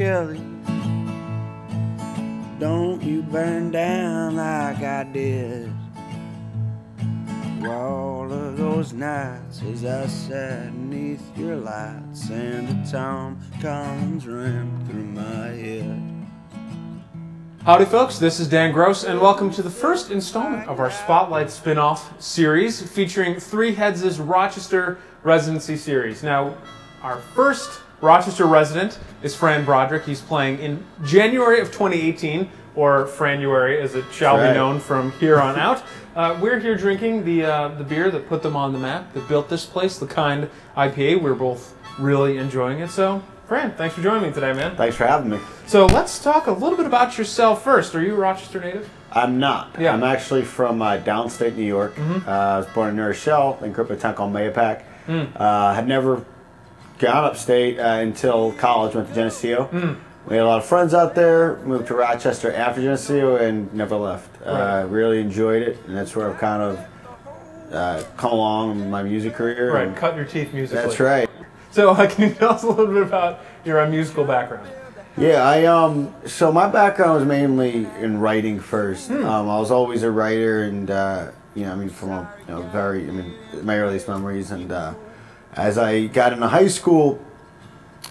Kelly. Don't you burn down like I did. All of those nights as I sat neath your lights and the Tom Collins ran through my head. Howdy, folks. This is Dan Gross, and welcome to the first installment of our Spotlight spin off series featuring Three Heads' Rochester residency series. Now, our first Rochester resident is Fran Broderick. He's playing in January of 2018, or Franuary as it shall That's be known from here on out. Uh, we're here drinking the, uh, the beer that put them on the map, that built this place, the kind IPA. We're both really enjoying it. So, Fran, thanks for joining me today, man. Thanks for having me. So let's talk a little bit about yourself first. Are you a Rochester native? I'm not. Yeah. Mm-hmm. I'm actually from uh, downstate New York. Uh, I was born in New Rochelle, then grew up in a town called Mahopac. Mm. Uh, had never gone upstate uh, until college. Went to Geneseo. Mm. We had a lot of friends out there. Moved to Rochester after Geneseo and never left. Right. Uh, really enjoyed it, and that's where I've kind of uh, come along in my music career. Right, and cut your teeth musically. That's right. So, uh, can you tell us a little bit about your uh, musical background? Yeah, I um. So my background was mainly in writing first. Hmm. Um, I was always a writer, and uh, you know, I mean, from a you know, very, I mean, my earliest memories, and uh, as I got into high school,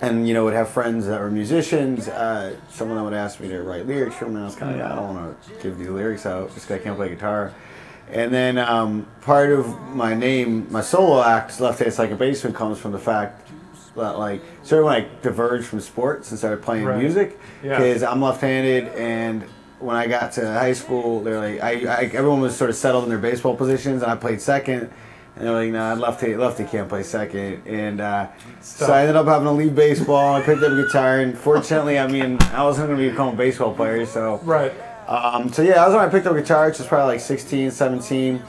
and you know, would have friends that were musicians. Uh, some of them would ask me to write lyrics for them, and I was kind of, yeah, I don't want to give these lyrics out just 'cause I can't play guitar. And then um, part of my name, my solo act, Left Hand a Baseman, comes from the fact that, like, sort of when I diverged from sports and started playing Right. music, Yeah. because I'm left-handed, and when I got to high school, they're like, I, I everyone was sort of settled in their baseball positions, and I played second. And they're like, nah, lefty, lefty can't play second. And uh, so I ended up having to leave baseball. I picked up a guitar, and fortunately, I mean, I wasn't going to become a baseball player, so Right. um, so yeah, that was when I picked up guitar, which was probably like 16, 17.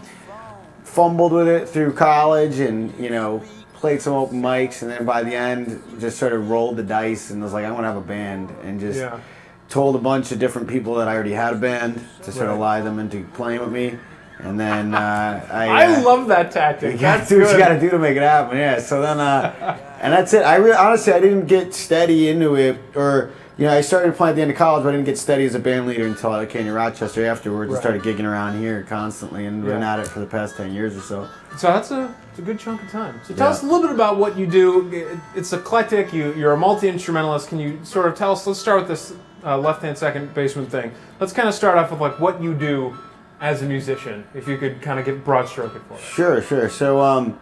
Fumbled with it through college and, you know, played some open mics. And then by the end, just sort of rolled the dice and was like, I want to have a band. And just Yeah. told a bunch of different people that I already had a band to sort of lie them into playing with me. And then uh, I. I uh, love that tactic. you gotta That's do what you gotta do to make it happen. Yeah. So then, uh, and that's it. I re- honestly, I didn't get steady into it, or you know, I started playing at the end of college, but I didn't get steady as a band leader until I came to Rochester afterwards Right. and started gigging around here constantly, and been at it for the past ten years or so. So that's a, it's a good chunk of time. So tell Yeah. us a little bit about what you do. It's eclectic. You, you're a multi instrumentalist. Can you sort of tell us? Let's start with this uh, left hand second baseman thing. Let's kind of start off with like what you do as a musician. If you could kind of get broad stroke it for us. Sure, sure. So, um,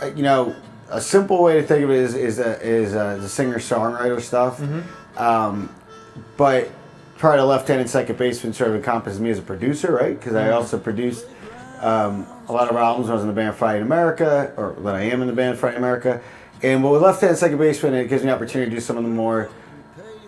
uh, you know, a simple way to think of it is is uh, is uh, the singer songwriter stuff. Um, but part of left hand and second baseman sort of encompasses me as a producer, right? Because I also produced um, a lot of albums when I was in the band in America, or that I am in the band in America. And but with left hand second baseman, it gives me opportunity to do some of the more.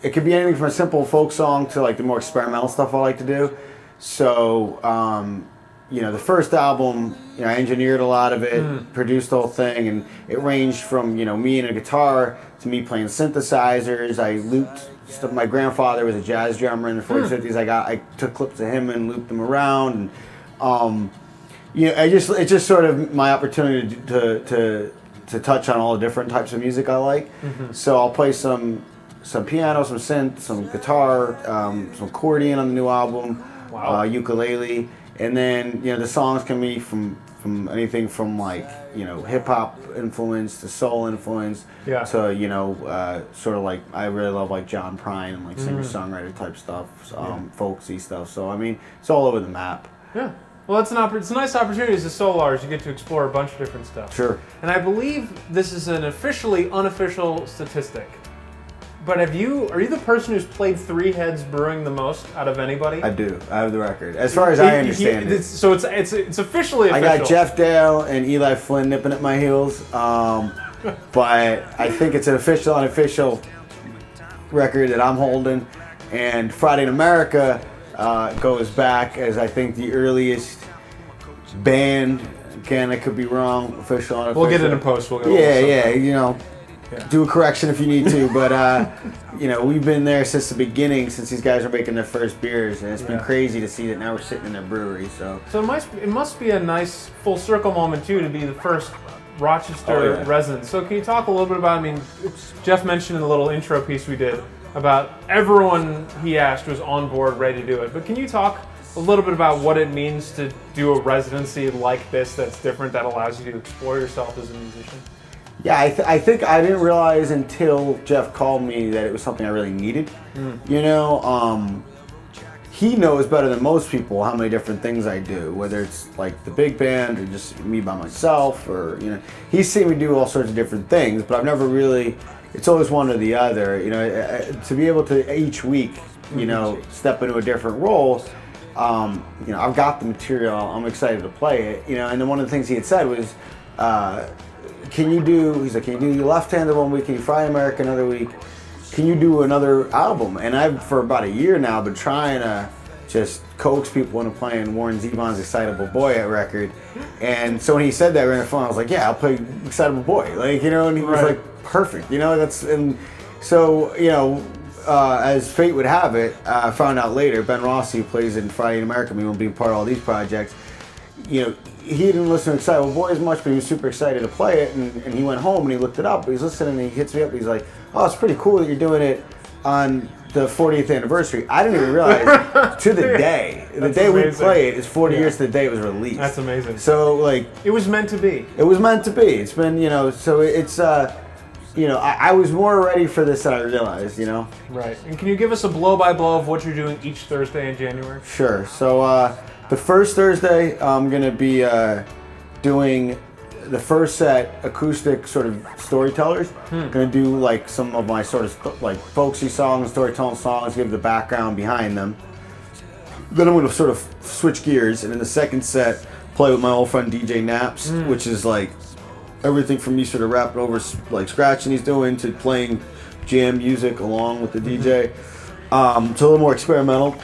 It could be anything from a simple folk song to like the more experimental stuff I like to do. So, um, you know, the first album, you know, I engineered a lot of it, produced the whole thing, and it ranged from you know me and a guitar to me playing synthesizers. I looped stuff. My grandfather was a jazz drummer in the 40s, 50s. I got I took clips of him and looped them around, and um, you know, I just it's just sort of my opportunity to to to touch on all the different types of music I like. So I'll play some some piano, some synth, some guitar, um, some accordion on the new album, Wow. uh, ukulele, and then you know the songs can be from from anything from like you know hip hop influence to soul influence Yeah. to you know uh, sort of like I really love like John Prine and like singer songwriter type stuff, um, folksy stuff. So I mean it's all over the map. Yeah. Well, it's an oppor- it's a nice opportunity as a solo artist. You get to explore a bunch of different stuff. Sure. And I believe this is an officially unofficial statistic. But have you are you the person who's played three heads brewing the most out of anybody? I do. I have the record. As far as I He- he- understand it. So it's it's it's officially I got Jeff Dale and Eli Flynn nipping at my heels. Um, but I think it's an official, unofficial record that I'm holding. And Friday in America uh, goes back as I think the earliest band. Again, I could be wrong. Official, unofficial. We'll get it in post. We'll. Yeah, yeah. You know, Yeah. do a correction if you need to. But uh, you know, we've been there since the beginning, since these guys are making their first beers, and it's been Yeah. crazy to see that now we're sitting in their brewery. So So it must it must be a nice full circle moment too to be the first Rochester Oh, yeah. resident. So can you talk a little bit about? I mean, Jeff mentioned in the little intro piece we did about everyone he asked was on board, ready to do it. But can you talk a little bit about what it means to do a residency like this that's different, that allows you to explore yourself as a musician? Yeah, I, th- I think I didn't realize until Jeff called me that it was something I really needed. You know, um, he knows better than most people how many different things I do, whether it's like the big band or just me by myself, or you know, he's seen me do all sorts of different things, but I've never really. It's always one or the other. You know, to be able to each week, you know, step into a different role. Um, you know, I've got the material. I'm excited to play it. You know, and then one of the things he had said was. Uh, can you do he's like can you do your left-handed one week can you fry america another week can you do another album and i've for about a year now been trying to just coax people into playing warren zevon's excitable boy at record and so when he said that right on the phone i was like yeah i'll play excitable boy like you know and he was Right. like perfect you know that's and so you know uh, as fate would have it, uh, I found out later. Ben Rossi, who plays in Friday in America, me, will be a part of all these projects you know, he didn't listen to Excitable Boy as much, but he was super excited to play it. And, and he went home and he looked it up. He's listening and he hits me up. He's like, "Oh, it's pretty cool that you're doing it on the 40th anniversary." I didn't even realize to the day, the That's day we amazing. play it is 40 Yeah. years to the day it was released. That's amazing. So like, It was meant to be. it was meant to be. It's been you know, so it's uh, you know, I, I was more ready for this than I realized. You know. Right. And can you give us a blow by blow of what you're doing each Thursday in January? Sure. So uh, the first Thursday, I'm gonna be uh, doing the first set acoustic sort of storytellers. Gonna do like some of my sort of like folksy songs, storytelling songs, give the background behind them. Then I'm gonna sort of switch gears, and in the second set, play with my old friend DJ Naps, which is like everything from me sort of rapping over like scratching he's doing to playing jam music along with the DJ. Um, it's a little more experimental.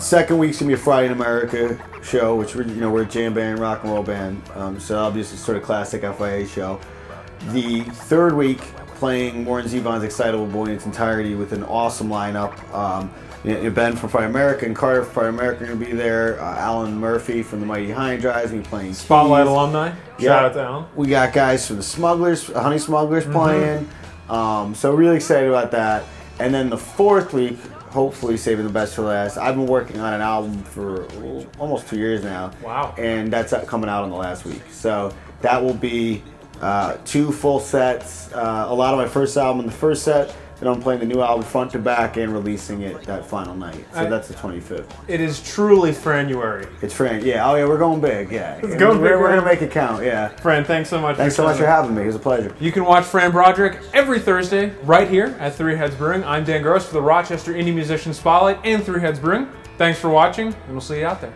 Second week's gonna be a Friday in America show, which we're, you know we're a jam band, rock and roll band. Um, so obviously sort of classic FIA show. The third week playing Warren Zevon's Excitable Boy in its entirety with an awesome lineup. Um, you know, ben from Friday America and Carter from Friday America are gonna be there. Uh, Alan Murphy from the Mighty High Drives gonna be playing Spotlight keys. alumni. Yeah. Shout out to Alan. We got guys from the Smugglers, Honey Smugglers playing. Um, so really excited about that. And then the fourth week, hopefully saving the best for last. I've been working on an album for almost two years now. Wow. And that's uh, coming out in the last week. So that will be uh, two full sets. Uh, a lot of my first album in the first set. Then I'm playing the new album front to back and releasing it that final night. So I- that's the 25th. It is truly Franuary. It's Frank. Yeah. Oh yeah, we're going big. Yeah. It's going we're, big, we're man. gonna make it count. Yeah. Fran, thanks so much. Thanks so much for having me. It was a pleasure. You can watch Fran Broderick every Thursday right here at Three Heads Brewing. I'm Dan Gross for the Rochester Indie Musician Spotlight and Three Heads Brewing. Thanks for watching, and we'll see you out there.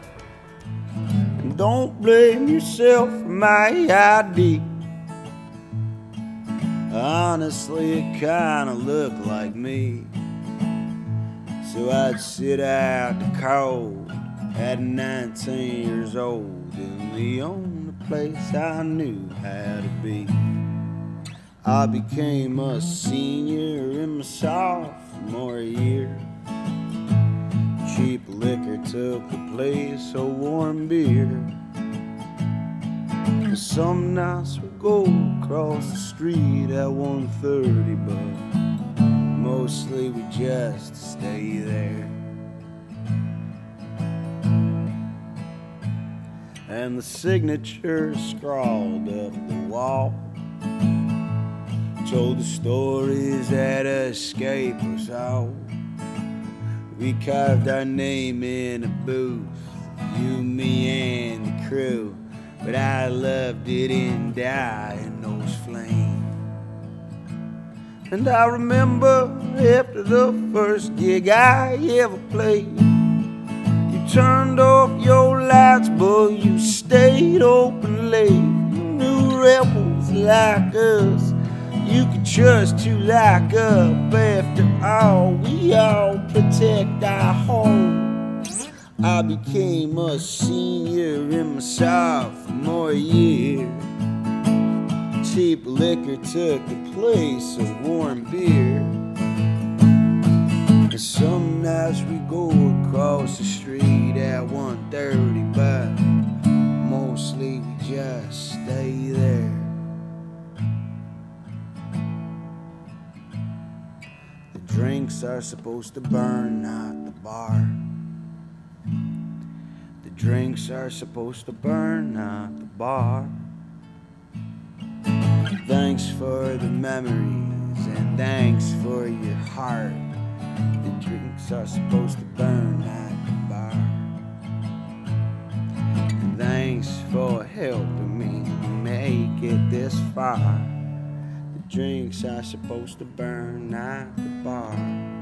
Don't blame yourself for my ID. Honestly, it kinda looked like me. So I'd sit out the cold at 19 years old in the only place I knew how to be. I became a senior in my sophomore year. Cheap liquor took the place of warm beer. Some nights we go across the street at 1:30, but mostly we just stay there. And the signature scrawled up the wall told the stories that escape us all. We carved our name in a booth, you, me, and the crew. But I loved it and died in those flames. And I remember after the first gig I ever played, you turned off your lights, but you stayed open late. You knew rebels like us. You could trust to lock up after all. We all protect our home. I became a senior in my sophomore year. Cheap liquor took the place of warm beer. And some nights we go across the street at 1.30, but mostly we just stay there. The drinks are supposed to burn, not the bar. Drinks are supposed to burn, not the bar. Thanks for the memories and thanks for your heart. The drinks are supposed to burn, not the bar. And thanks for helping me make it this far. The drinks are supposed to burn, not the bar.